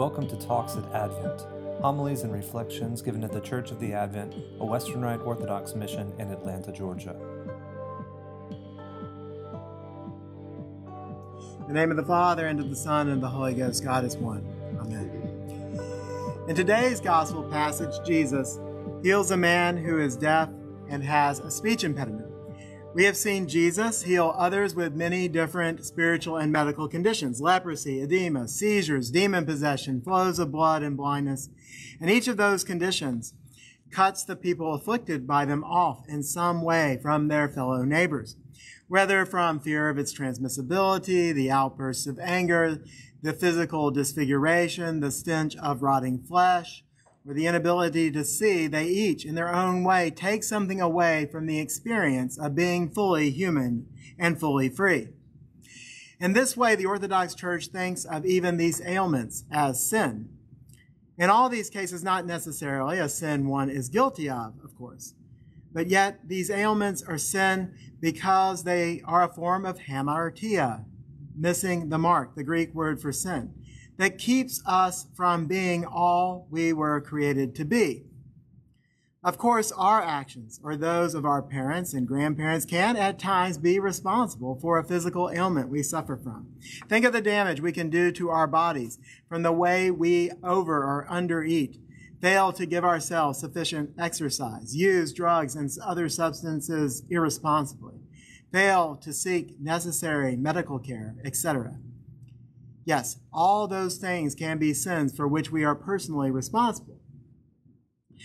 Welcome to Talks at Advent, homilies and reflections given at the Church of the Advent, a Western Rite Orthodox mission in Atlanta, Georgia. In the name of the Father, and of the Son, and of the Holy Ghost, God is one. Amen. In today's Gospel passage, Jesus heals a man who is deaf and has a speech impediment. We have seen Jesus heal others with many different spiritual and medical conditions leprosy, edema, seizures, demon possession, flows of blood, and blindness. And each of those conditions cuts the people afflicted by them off in some way from their fellow neighbors, whether from fear of its transmissibility, the outbursts of anger, the physical disfiguration, the stench of rotting flesh, or the inability to see, they each, in their own way, take something away from the experience of being fully human and fully free. In this way, the Orthodox Church thinks of even these ailments as sin. In all these cases, not necessarily a sin one is guilty of, of course. But yet, these ailments are sin because they are a form of hamartia, missing the mark, the Greek word for sin that keeps us from being all we were created to be. Of course, our actions or those of our parents and grandparents can at times be responsible for a physical ailment we suffer from. Think of the damage we can do to our bodies from the way we over or undereat, fail to give ourselves sufficient exercise, use drugs and other substances irresponsibly, fail to seek necessary medical care, etc. Yes, all those things can be sins for which we are personally responsible.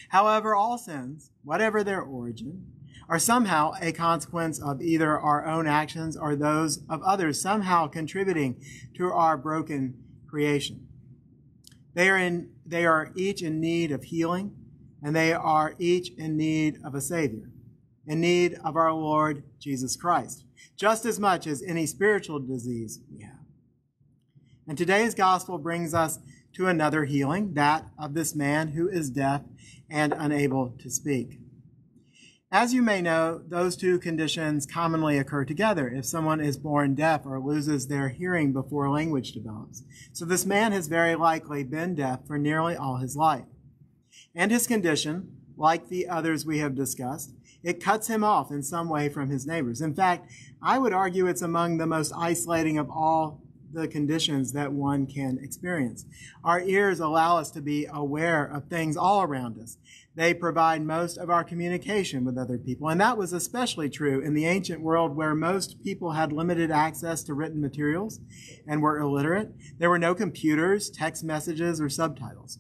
However, all sins, whatever their origin, are somehow a consequence of either our own actions or those of others somehow contributing to our broken creation. They are, in, they are each in need of healing, and they are each in need of a Savior, in need of our Lord Jesus Christ, just as much as any spiritual disease we have. And today's gospel brings us to another healing, that of this man who is deaf and unable to speak. As you may know, those two conditions commonly occur together if someone is born deaf or loses their hearing before language develops. So this man has very likely been deaf for nearly all his life. And his condition, like the others we have discussed, it cuts him off in some way from his neighbors. In fact, I would argue it's among the most isolating of all the conditions that one can experience. Our ears allow us to be aware of things all around us. They provide most of our communication with other people. And that was especially true in the ancient world where most people had limited access to written materials and were illiterate. There were no computers, text messages, or subtitles.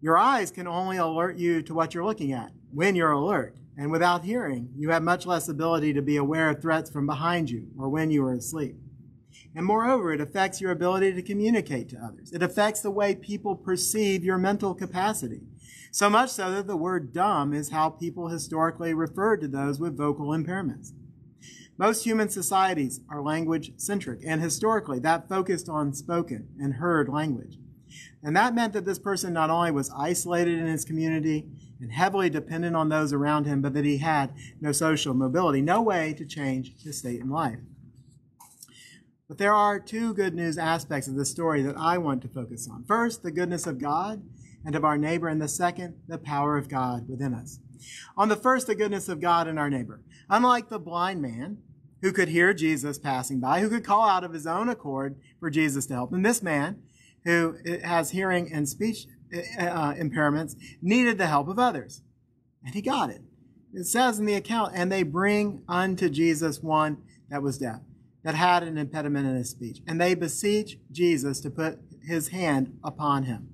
Your eyes can only alert you to what you're looking at when you're alert. And without hearing, you have much less ability to be aware of threats from behind you or when you are asleep. And moreover, it affects your ability to communicate to others. It affects the way people perceive your mental capacity. So much so that the word dumb is how people historically referred to those with vocal impairments. Most human societies are language centric, and historically that focused on spoken and heard language. And that meant that this person not only was isolated in his community and heavily dependent on those around him, but that he had no social mobility, no way to change his state in life. But there are two good news aspects of this story that I want to focus on. First, the goodness of God and of our neighbor, and the second, the power of God within us. On the first, the goodness of God and our neighbor. Unlike the blind man who could hear Jesus passing by, who could call out of his own accord for Jesus to help him, this man who has hearing and speech uh, impairments needed the help of others. And he got it. It says in the account, and they bring unto Jesus one that was deaf that had an impediment in his speech, and they beseech Jesus to put his hand upon him.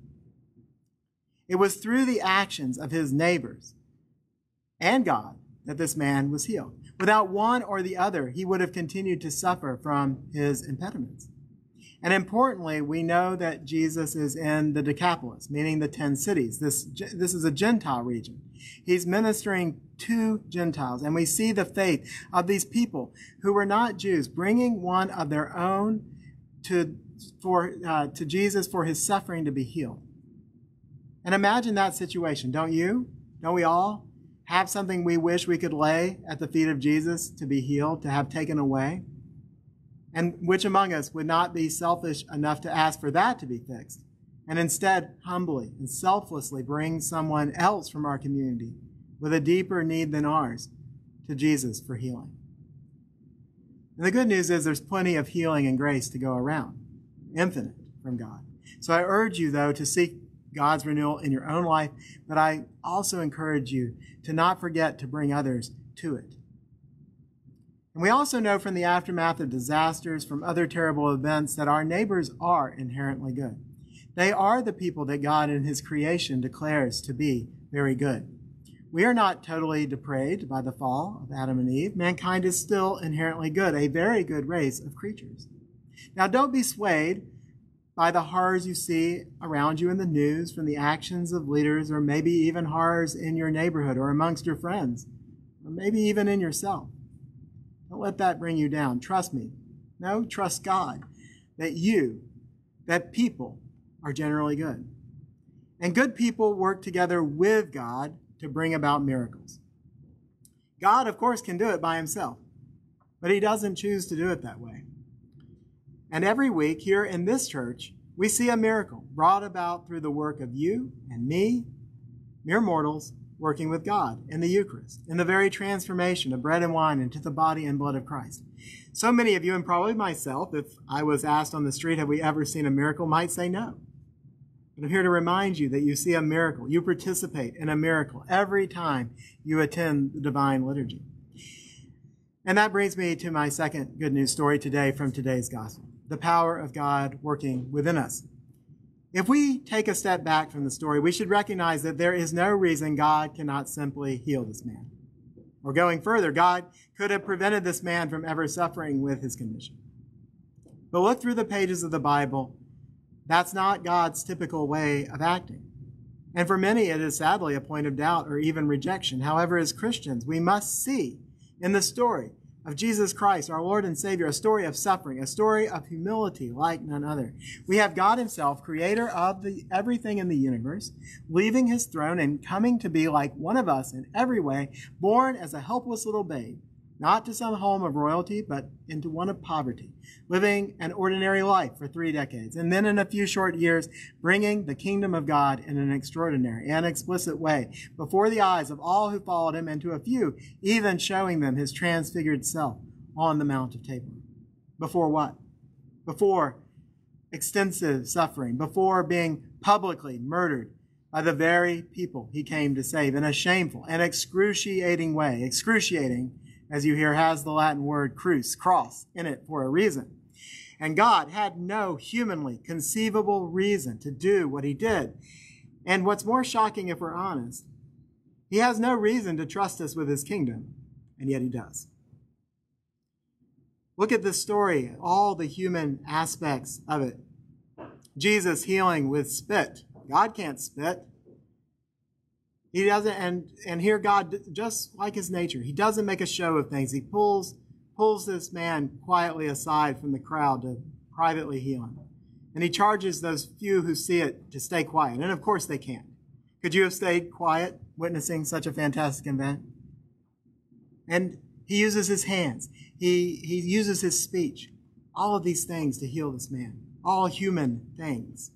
It was through the actions of his neighbors and God that this man was healed. Without one or the other, he would have continued to suffer from his impediments. And importantly, we know that Jesus is in the Decapolis, meaning the ten cities. This, this is a Gentile region. He's ministering to Gentiles, and we see the faith of these people who were not Jews, bringing one of their own to, for, uh, to Jesus for his suffering to be healed. And imagine that situation, don't you? Don't we all have something we wish we could lay at the feet of Jesus to be healed, to have taken away? And which among us would not be selfish enough to ask for that to be fixed and instead humbly and selflessly bring someone else from our community with a deeper need than ours to Jesus for healing. And the good news is there's plenty of healing and grace to go around, infinite from God. So I urge you, though, to seek God's renewal in your own life, but I also encourage you to not forget to bring others to it. And we also know from the aftermath of disasters, from other terrible events, that our neighbors are inherently good. They are the people that God in His creation declares to be very good. We are not totally depraved by the fall of Adam and Eve. Mankind is still inherently good, a very good race of creatures. Now, don't be swayed by the horrors you see around you in the news from the actions of leaders, or maybe even horrors in your neighborhood or amongst your friends, or maybe even in yourself. Don't let that bring you down. Trust me. No, trust God that you, that people are generally good. And good people work together with God to bring about miracles. God, of course, can do it by himself, but he doesn't choose to do it that way. And every week here in this church, we see a miracle brought about through the work of you and me, mere mortals, working with God in the Eucharist, in the very transformation of bread and wine into the body and blood of Christ. So many of you, and probably myself, if I was asked on the street, have we ever seen a miracle, might say no. But I'm here to remind you that you see a miracle. You participate in a miracle every time you attend the divine liturgy. And that brings me to my second good news story today from today's gospel the power of God working within us. If we take a step back from the story, we should recognize that there is no reason God cannot simply heal this man. Or going further, God could have prevented this man from ever suffering with his condition. But look through the pages of the Bible that's not God's typical way of acting. And for many, it is sadly a point of doubt or even rejection. However, as Christians, we must see in the story of Jesus Christ, our Lord and Savior, a story of suffering, a story of humility like none other. We have God Himself, creator of the, everything in the universe, leaving His throne and coming to be like one of us in every way, born as a helpless little babe not to some home of royalty, but into one of poverty, living an ordinary life for three decades, and then in a few short years, bringing the kingdom of God in an extraordinary and explicit way before the eyes of all who followed him, and to a few, even showing them his transfigured self on the Mount of Tabor. Before what? Before extensive suffering, before being publicly murdered by the very people he came to save in a shameful and excruciating way, excruciating as you hear, has the Latin word crux, cross, in it for a reason. And God had no humanly conceivable reason to do what he did. And what's more shocking, if we're honest, he has no reason to trust us with his kingdom, and yet he does. Look at this story, all the human aspects of it. Jesus healing with spit. God can't spit. He doesn't, and and here God, just like His nature, He doesn't make a show of things. He pulls pulls this man quietly aside from the crowd to privately heal him, and He charges those few who see it to stay quiet. And of course, they can't. Could you have stayed quiet witnessing such a fantastic event? And He uses His hands. He He uses His speech. All of these things to heal this man. All human things.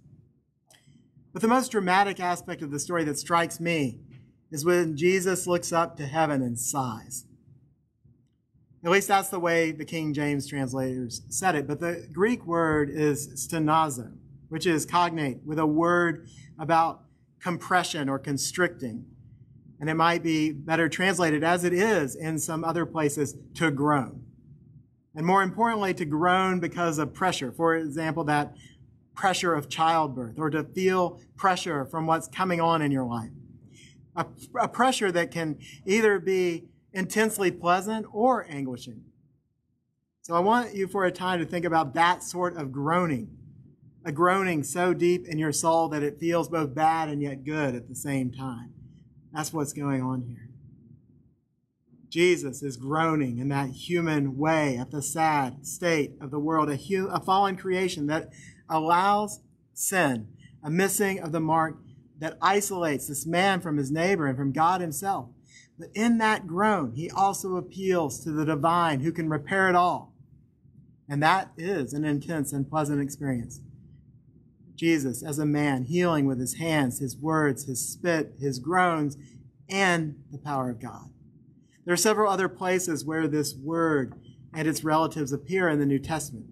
But the most dramatic aspect of the story that strikes me is when Jesus looks up to heaven and sighs. At least that's the way the King James translators said it. But the Greek word is stenazo, which is cognate with a word about compression or constricting. And it might be better translated as it is in some other places to groan. And more importantly, to groan because of pressure. For example, that pressure of childbirth or to feel pressure from what's coming on in your life. A, a, pressure that can either be intensely pleasant or anguishing. So I want you for a time to think about that sort of groaning, a groaning so deep in your soul that it feels both bad and yet good at the same time. That's what's going on here. Jesus is groaning in that human way at the sad state of the world, a, hu- a fallen creation that allows sin, a missing of the mark that isolates this man from his neighbor and from God himself. But in that groan, he also appeals to the divine who can repair it all. And that is an intense and pleasant experience. Jesus as a man, healing with his hands, his words, his spit, his groans, and the power of God. There are several other places where this word and its relatives appear in the New Testament.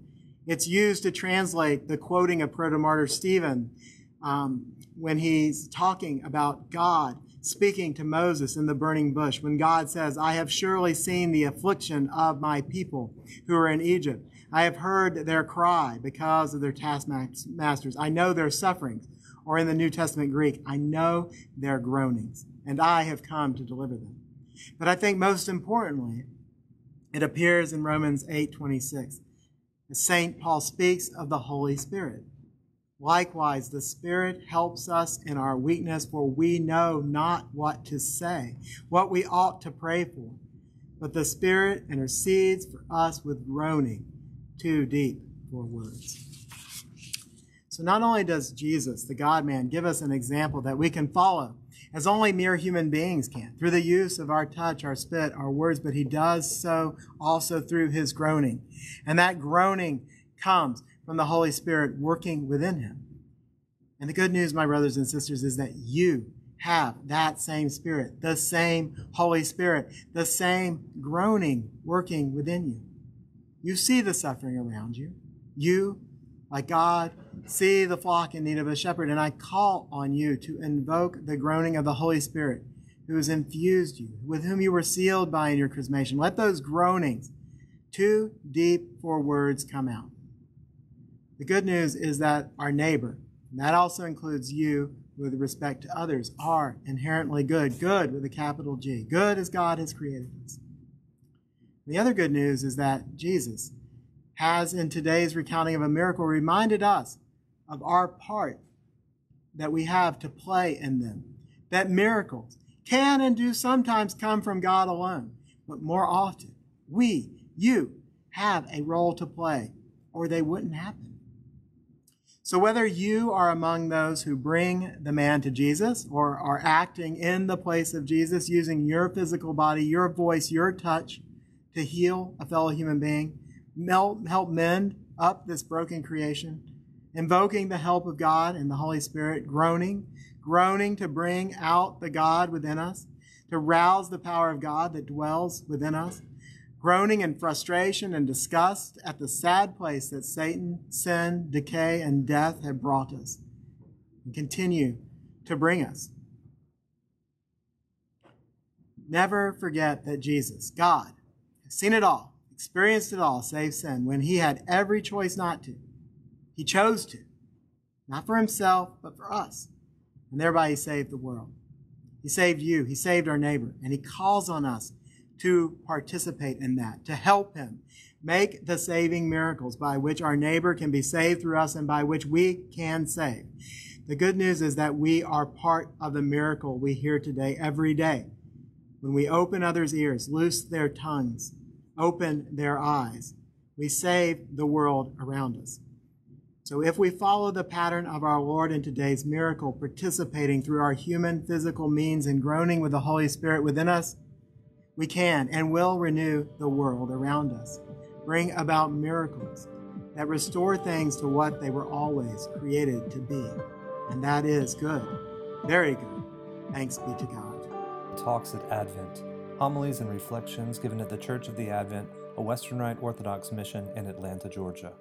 It's used to translate the quoting of proto-martyr Stephen um, when he's talking about God speaking to Moses in the burning bush, when God says, I have surely seen the affliction of my people who are in Egypt. I have heard their cry because of their taskmasters. I know their sufferings. Or in the New Testament Greek, I know their groanings, and I have come to deliver them. But I think most importantly, it appears in Romans 8 26. St. Paul speaks of the Holy Spirit. Likewise, the Spirit helps us in our weakness, for we know not what to say, what we ought to pray for. But the Spirit intercedes for us with groaning too deep for words. So, not only does Jesus, the God man, give us an example that we can follow as only mere human beings can, through the use of our touch, our spit, our words, but he does so also through his groaning. And that groaning comes from the Holy Spirit working within him. And the good news, my brothers and sisters, is that you have that same Spirit, the same Holy Spirit, the same groaning working within you. You see the suffering around you. You, like God, see the flock in need of a shepherd. And I call on you to invoke the groaning of the Holy Spirit who has infused you, with whom you were sealed by in your chrismation. Let those groanings, too deep for words, come out. The good news is that our neighbor, and that also includes you with respect to others, are inherently good. Good with a capital G. Good as God has created us. The other good news is that Jesus has, in today's recounting of a miracle, reminded us of our part that we have to play in them. That miracles can and do sometimes come from God alone, but more often, we, you, have a role to play, or they wouldn't happen. So, whether you are among those who bring the man to Jesus or are acting in the place of Jesus using your physical body, your voice, your touch to heal a fellow human being, help mend up this broken creation, invoking the help of God and the Holy Spirit, groaning, groaning to bring out the God within us, to rouse the power of God that dwells within us, groaning in frustration and disgust at the sad place that Satan, sin, decay, and death have brought us and continue to bring us. Never forget that Jesus, God, has seen it all, experienced it all, save sin, when he had every choice not to. He chose to, not for himself, but for us. And thereby he saved the world. He saved you, he saved our neighbor, and he calls on us to participate in that, to help him make the saving miracles by which our neighbor can be saved through us and by which we can save. The good news is that we are part of the miracle we hear today every day. When we open others' ears, loose their tongues, open their eyes, we save the world around us. So if we follow the pattern of our Lord in today's miracle, participating through our human physical means and groaning with the Holy Spirit within us, we can and will renew the world around us, bring about miracles that restore things to what they were always created to be. And that is good, very good. Thanks be to God. Talks at Advent, homilies and reflections given at the Church of the Advent, a Western Rite Orthodox mission in Atlanta, Georgia.